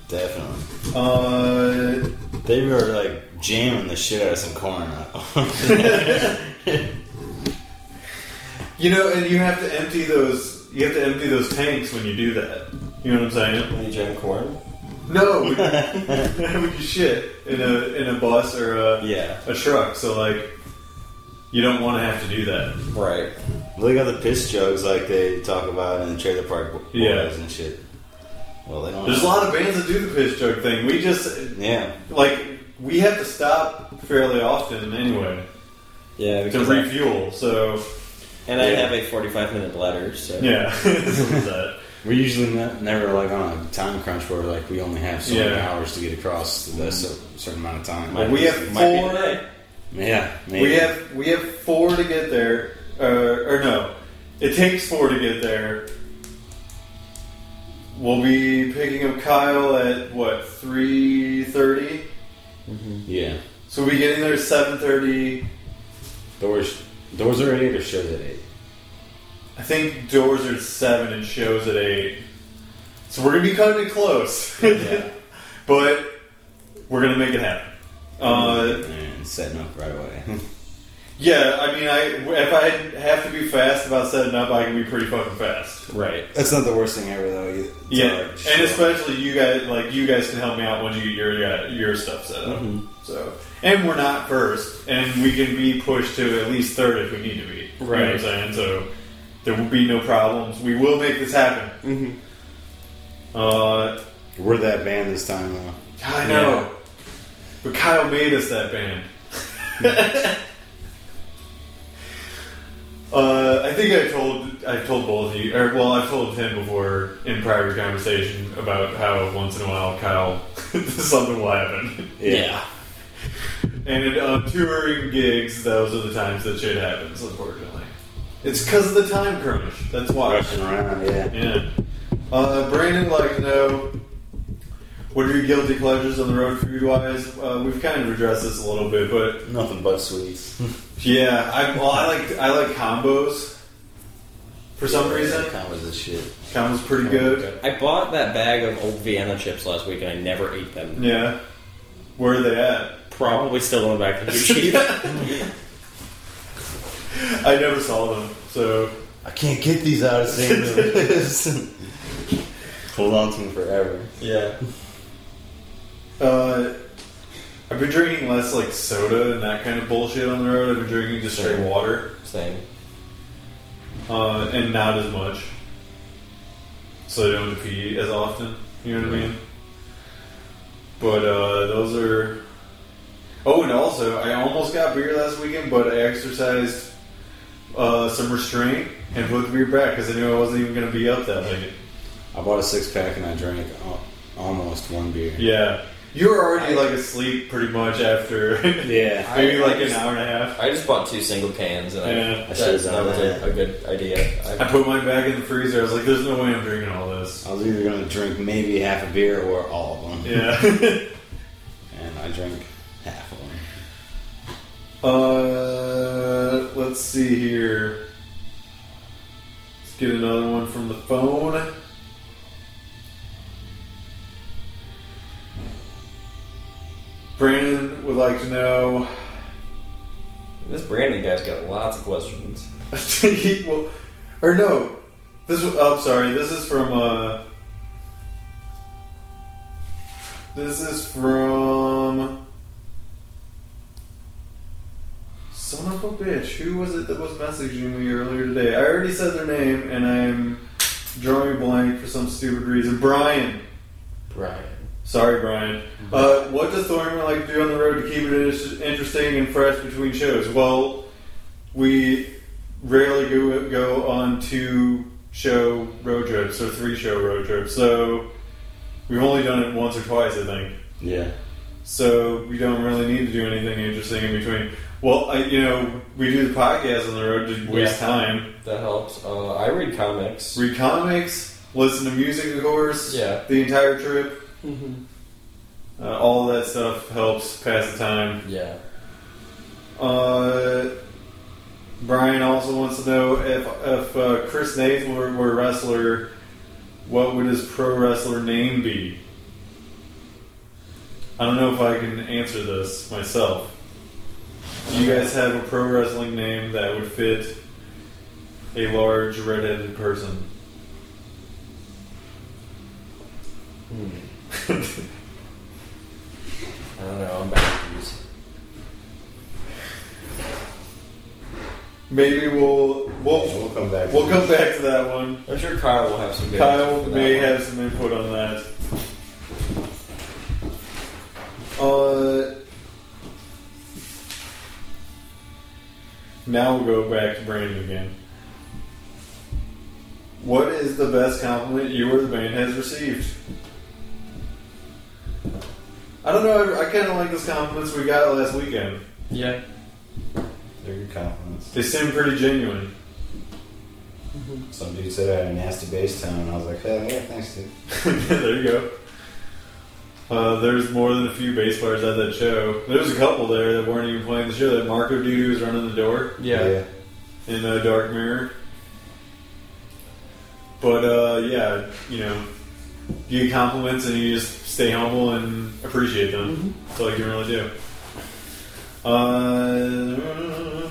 Definitely. Uh, They were like jamming the shit out of some Korn. you know, and you have to empty those. You have to empty those tanks when you do that. You know what I'm saying? When you jam Korn? No, when, when you shit in a in a bus or a, Yeah. a truck. So like, you don't want to have to do that. Right. Look at the piss jugs like they talk about in the trailer park boys Yeah. and shit. Well, they don't. There's a lot of bands that do the piss jug thing. We just Yeah. like we have to stop fairly often anyway Yeah, to because I, refuel. So and I have a 45 minute letter. so. yeah, so that. We're usually ne- never like on a time crunch where like we only have so many hours to get across the cer- certain amount of time. Well, we have Might be four. today. yeah, maybe. We have we have four to get there, uh, or no, it takes four to get there. We'll be picking up Kyle at what three thirty. yeah. So we getting there seven thirty. Doors doors are at eight or shows at eight. I think doors are at seven and shows at eight. So we're gonna be cutting it close, Yeah. but we're gonna make it happen. Uh, and setting up right away. yeah, I mean, I if I have to be fast about setting up, I can be pretty fucking fast. Right. That's not the worst thing ever though. It's Yeah, hard and show. especially you guys, like you guys can help me out once you get your uh, your stuff set up. So, and we're not first, and we can be pushed to at least third if we need to be. You know what I'm saying? So there will be no problems. We will make this happen. Mhm. Uh, we're that band this time though. I know, but Kyle made us that band. Uh, I think I told I told both of you, or well, I've told him before in private conversation about how once in a while Kyle something will happen, Yeah. and in uh, touring gigs, those are the times that shit happens. Unfortunately, it's because of the time crunch. That's why. Rushing around, yeah. Yeah. Uh, Brandon would like to know what are your guilty pleasures on the road food wise? Uh, we've kind of addressed this a little bit, but Nothing but sweets. yeah, I well, I like I like combos for some reason. combos this shit. Combos pretty good. I bought that bag of old Vienna chips last week and I never ate them. Yeah. Where are they at? Probably still in the back of the Jeep. I never saw them, so I can't get these out of St. Louis. Hold on to them forever. yeah. Uh, I've been drinking less like soda and that kind of bullshit on the road. I've been drinking just straight Same. water. Same. uh, and not as much, so I don't pee as often. You know what I mean? But uh, those are. Oh, and also, I almost got beer last weekend, but I exercised uh, some restraint and put the beer back because I knew I wasn't even going to be up that late. I bought a six pack and I drank al- almost one beer. Yeah, you were already like asleep pretty much after Yeah. maybe I- I like an just- hour and a half. I just bought two single cans and Yeah. I, I that, that was that. a, a good idea. I I, put mine back in the freezer. I was like, "There's no way I'm drinking all this." I was either going to drink maybe half a beer or all of them. Yeah. And I drank half of them. Uh, let's see here. Let's get another one from the phone. Would like to know. This Brandon guy's got lots of questions. well, or no, this. was- Oh, sorry. This is from. uh This is from. Son of a bitch! Who was it that was messaging me earlier today? I already said their name, and I'm drawing a blank for some stupid reason. Brian. Brian. Sorry, Brian. Uh, what does Thornton like to do on the road to keep it interesting and fresh between shows? Well, we rarely go go on two show road trips or three show road trips. So we've only done it once or twice, I think. Yeah. So we don't really need to do anything interesting in between. Well, I, you know, we do the podcast on the road to waste Yeah. time. That helps. Uh, I read comics. Read comics, listen to music, of course. Yeah. The entire trip. Mm-hmm. Uh, all that stuff helps pass the time. Yeah. Uh, Brian also wants to know if if uh, Chris Nath were, were a wrestler, what would his pro wrestler name be? I don't know if I can answer this myself. Do you guys have a pro wrestling name that would fit a large redheaded person? Hmm. I don't know. I'm back to these. Maybe we'll we'll We'll come back. we'll come back to that one. I'm sure Kyle will have some good Kyle answers for that may one. have some input on that. Uh, now we'll go back to Brandon again. What is the best compliment you or the band has received? I don't know. I, I kind of like those compliments we got last weekend. Yeah. They're good compliments. They seem pretty genuine. Some dude said I had a nasty bass tone, and I was like, hell yeah, thanks, dude. there you go. Uh, there's more than a few bass players at that show. There's a couple there that weren't even playing the show. That Marco dude who was running the door Yeah. in uh, Dark Mirror. But uh, yeah, you know, you get compliments and you just stay humble and appreciate them. That's all you can really do. Uh,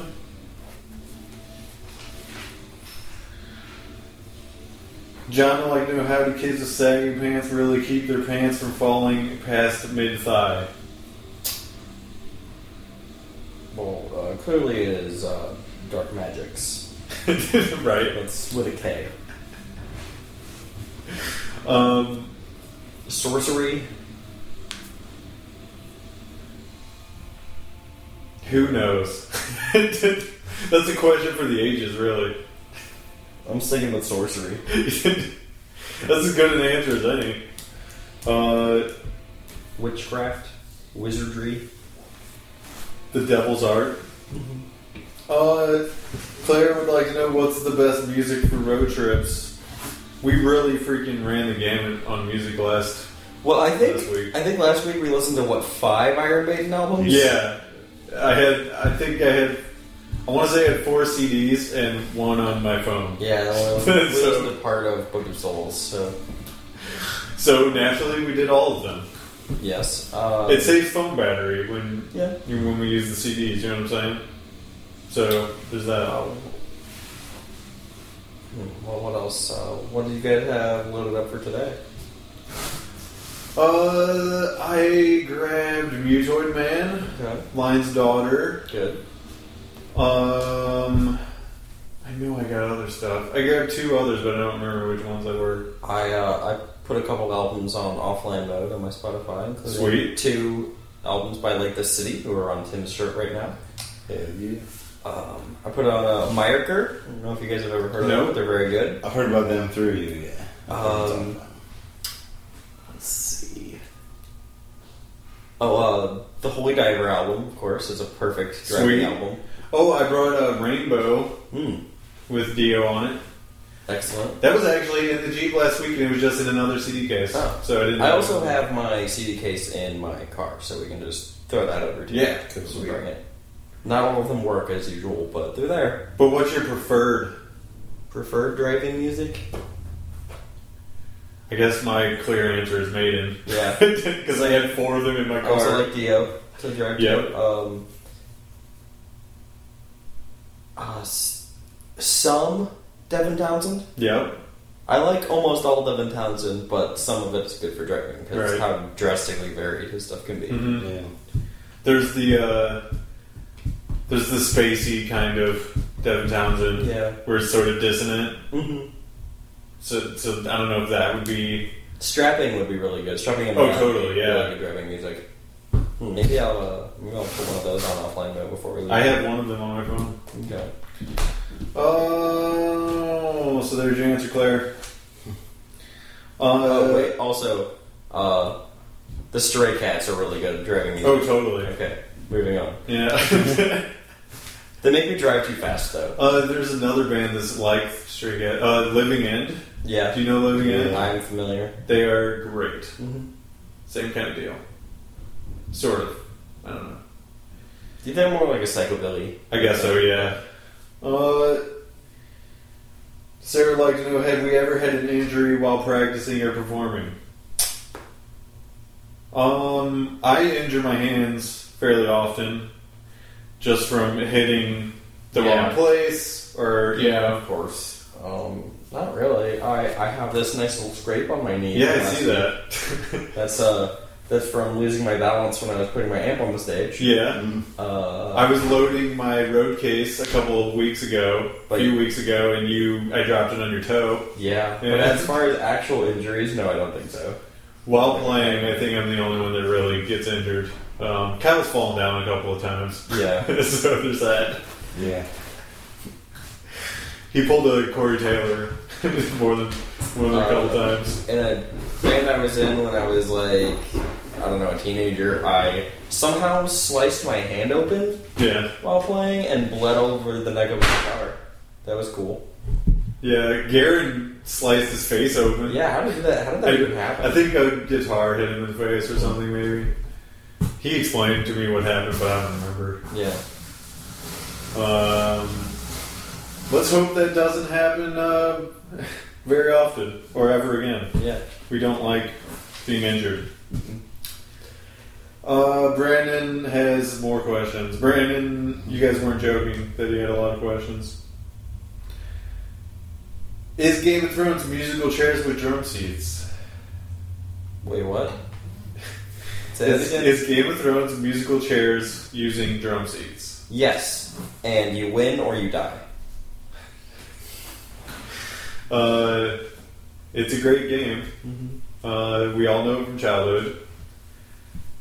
John would like to know how do kids with saggy pants really keep their pants from falling past mid thigh? Well, uh, clearly it is uh, Dark Magics. right. That's with a K. Um, Sorcery. who knows? That's a question for the ages, really. I'm sticking with sorcery. That's as good an answer as any. Uh, Witchcraft. Wizardry. the Devil's Art. Uh, Claire would like to know what's the best music for road trips. We really freaking ran the gamut on music last. Well, I think Last week. I think last week we listened to what five Iron Maiden albums. Yeah, I had. I think I had. I want to say I had four CDs and one on my phone. Yeah, well, we So- listened to part of Book of Souls. So So naturally, we did all of them. yes, um, It saves phone battery when yeah. when we use the CDs. You know what I'm saying? So there's that. Um, well, what else? Uh, what do you guys have loaded up for today? Uh, I grabbed Mutoid Man, Okay, Lion's Daughter. good. Um, I know I got other stuff. I grabbed two others, but I don't remember which ones they were. I uh, I put a couple albums on offline mode on my Spotify, including Sweet. two albums by Like the City, who are on Tim's shirt right now. Yeah. Um, I put on a Meyerker. I don't know if you guys have ever heard of No. them, but they're very good. I've heard about them through you, yeah. I've heard Um, them Let's see. Oh, uh, the Holy Diver album, of course, is a perfect driving Sweet. album. Oh, I brought a Rainbow Hmm. with Dio on it. Excellent. That was actually in the Jeep last week, and it was just in another CD case. Oh. So I didn't. I also have my CD case in my car, so we can just throw that over to you. Yeah, because we bring it. Not all of them work as usual, but they're there. But what's your preferred preferred driving music? I guess my clear answer is Maiden. Yeah. Because I had four of them in my I car. also like Dio to drive Yep. to. Um, uh, some Devin Townsend. yep. I like almost all Devin Townsend, but some of it's good for driving because Right. how drastically varied his stuff can be. hmm Yeah. There's the uh, there's the spacey kind of Devin Townsend Yeah. where it's sort of dissonant. hmm So, so I don't know if that would be. Strapping would be really good. Strapping and Oh, totally, yeah. Really good driving music. Hmm, Maybe I'll uh, maybe I'll put one of those on offline mode before we leave. I have one of them on my phone. Okay. Oh, so there's your answer, Claire. Uh, oh wait. Also, uh, the Stray Cats are really good at driving music. Oh, totally. Okay. Moving on. Yeah. They make me drive too fast though. uh, there's another band that's like Stray Cat. Uh, Living End. Yeah. Do you know Living End? I'm familiar. They are great. Mm-hmm. Same kind of deal. Sort of. I don't know. They're more like a psychobilly. I guess so, yeah. Uh, Sarah would like to know Have we ever had an injury while practicing or performing? Um, I injure my hands fairly often just from hitting the Yeah. wrong place or, yeah. of course. Um, not really. I, I have this nice little scrape on my knee. Yeah, I see week. that. That's uh, that's from losing my balance when I was putting my amp on the stage. yeah. Uh, I was loading my road case a couple of weeks ago, a few weeks ago, and you, I dropped it on your toe. yeah, but as far as actual injuries, no, I don't think so. While playing, I think I'm the only one that really gets injured. Um, Kyle's fallen down a couple of times, Yeah, so there's that. Yeah. He pulled a Corey Taylor more than more than a couple Uh, times. in a band I was in when I was like, I don't know, a teenager, I somehow sliced my hand open Yeah, while playing and bled over the neck of a guitar. That was cool. yeah. Garen sliced his face open. Yeah, how did that? How did that I, even happen? I think a guitar hit him in the face or something. Maybe he explained to me what happened, but I don't remember. Yeah. Um, let's hope that doesn't happen uh, very often or ever again. Yeah. We don't like being injured. Uh, Brandon has more questions. Brandon, you guys weren't joking that he had a lot of questions. Is Game of Thrones musical chairs with drum seats? Wait, what? Say that Is, again. is Game of Thrones musical chairs using drum seats? yes, and you win or you die. Uh, it's a great game. Uh, we all know from childhood.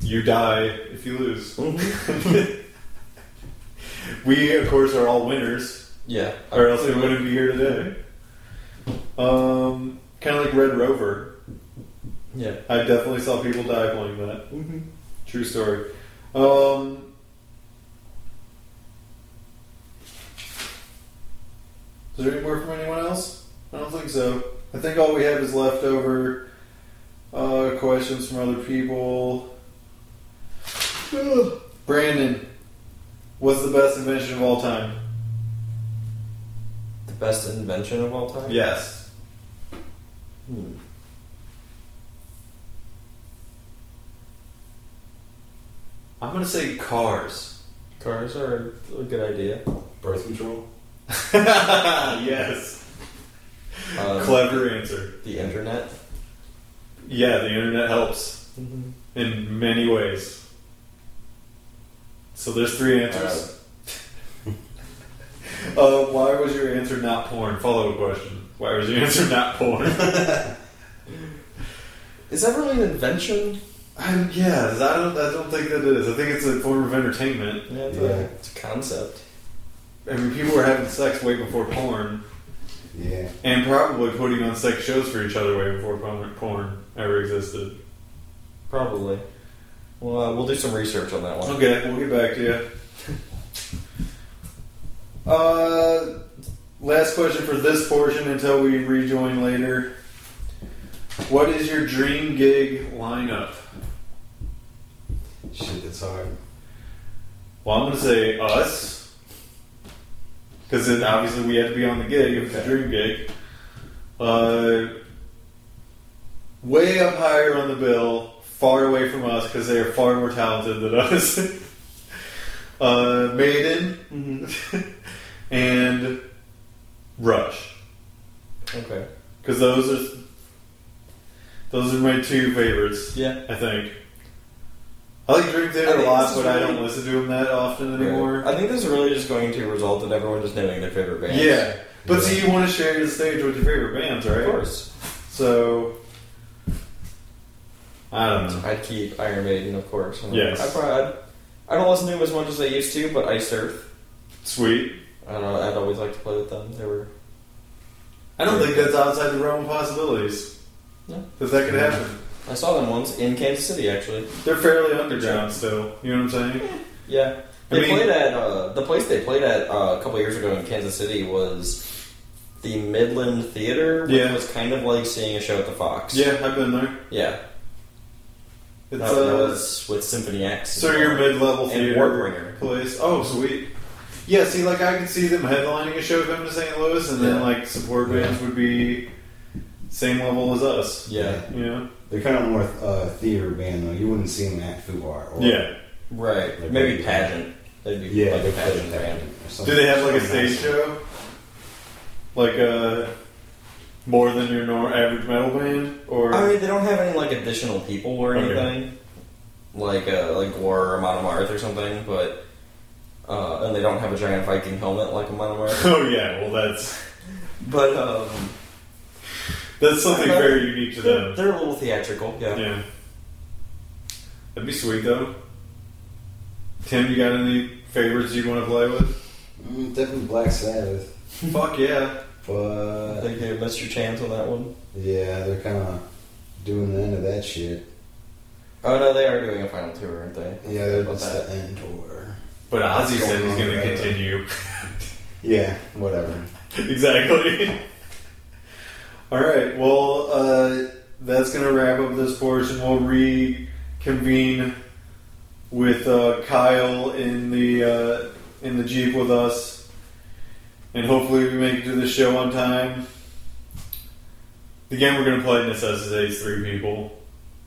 You die if you lose. we, of course, are all winners, Yeah. or else we wouldn't be here today. Um, kind of like Red Rover. Yeah. I definitely saw people die playing that. Mm-hmm. True story. Um, is there any more from anyone else? I don't think so. I think all we have is leftover uh, questions from other people. Brandon, what's the best invention of all time? The best invention of all time. Yes. Hmm. I'm going to say cars. Cars are a good idea. Birth control. yes. Um, Clever answer. The internet. Yeah, the internet helps in many ways. So there's three answers. Uh, why was your answer not porn? Follow up question. Why was your answer not porn? Is that really an invention? I'm, yeah, I don't. I don't think that it is. I think it's a form of entertainment. Yeah, it's, Yeah. A, it's a concept. I mean, people were having sex way before porn, Yeah. and probably putting on sex shows for each other way before porn, porn ever existed. Probably. Well, uh, we'll do some research on that one. Okay, we'll get back to you. Uh, last question for this portion until we rejoin later. What is your dream gig lineup? Shit, that's hard. Well, I'm to say us. because then obviously we had to be on the gig. It was a dream gig. Uh, way up higher on the bill, far away from us because they are far more talented than us. uh, Maiden Mm-hmm. and Rush. Okay. because those are those are my two favorites. Yeah. I think. I like Dream I Theater a lot, but I don't listen to them that often anymore. I think this is really just going to result in everyone just knowing their favorite bands. Yeah, but Yeah. see, you want to share the stage with your favorite bands, right? Of course. So I don't know. I'd keep Iron Maiden, of course. Yes. I, probably, I don't listen to them as much as I used to, but Iced Earth. Sweet. I don't know. I'd always like to play with them. They were. I don't think that's outside the realm of possibilities. No. Because that could happen. I saw them once in Kansas City, actually. They're fairly underground still. You know what I'm saying? Yeah. I They mean- played at uh, the place they played at uh, a couple years ago in Kansas City was the Midland Theater, which Yeah. was kind of like seeing a show at the Fox. Yeah, I've been there. Yeah. It's that, that uh, was with Symphony X. So your mid-level theater Warbringer. place. Oh, sweet. Yeah, see, like I could see them headlining a show coming to St. Louis, and then like support bands would be same level as us. Yeah. You know? They're kind of more uh, theater band though. You wouldn't see them at Fubar. Or, Yeah. Right. Like Maybe maybe- pageant. They'd be yeah. like a play pageant band. or Do they have like a stage nice. show? Like a more than your normal average metal band, or I mean, they don't have any like additional people or Okay. anything, like uh, like Gwar or Amon Amarth or something. But uh, and they don't have a giant Viking helmet like Amon Amarth. oh yeah, well that's but um, that's something Uh, very unique to them. they're a little theatrical. Yeah. Yeah, that'd be sweet though. Tim, you got any favorites you want to play with? Mm, definitely Black Sabbath, Fuck yeah. But I but think you missed your chance on that one. yeah, they're kind of doing the end of that shit. Oh no, they are doing a final tour, aren't they? Yeah, they're About just that. the end tour. But Ozzy said he's going to continue. Yeah, whatever. exactly. All right. Well, uh, that's going to wrap up this portion. We'll reconvene with uh, Kyle in the uh, in the jeep with us, and hopefully we make it to the show on time. The game we're going to play necessitates three people,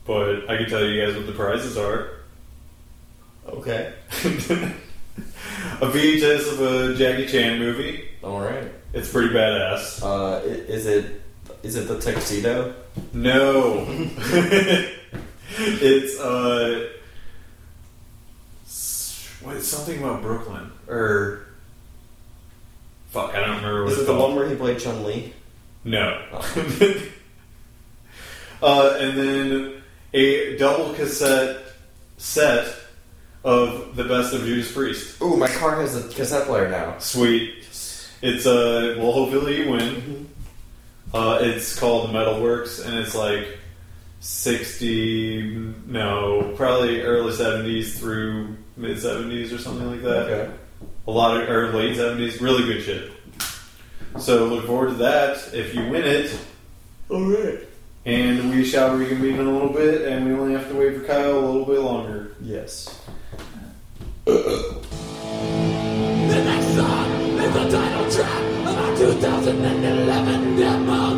but I can tell you guys what the prizes are. Okay. a VHS of a Jackie Chan movie. All right. It's pretty badass. Uh, is it is it the tuxedo? No. it's uh what something about Brooklyn or fuck, I don't remember what Is it the called. one where he played Chun Li? No. uh, and then a double cassette set of the best of Judas Priest. Ooh, my car has a cassette player now. Sweet. It's a. uh well hopefully you win. Uh, it's called Metalworks and it's like sixty no, probably early seventies through mid seventies or something like that. Okay. A lot of or late seventies, really good shit. So look forward to that if you win it. All right. And we shall reconvene in a little bit, and we only have to wait for Kyle a little bit longer. Yes. 2011 demo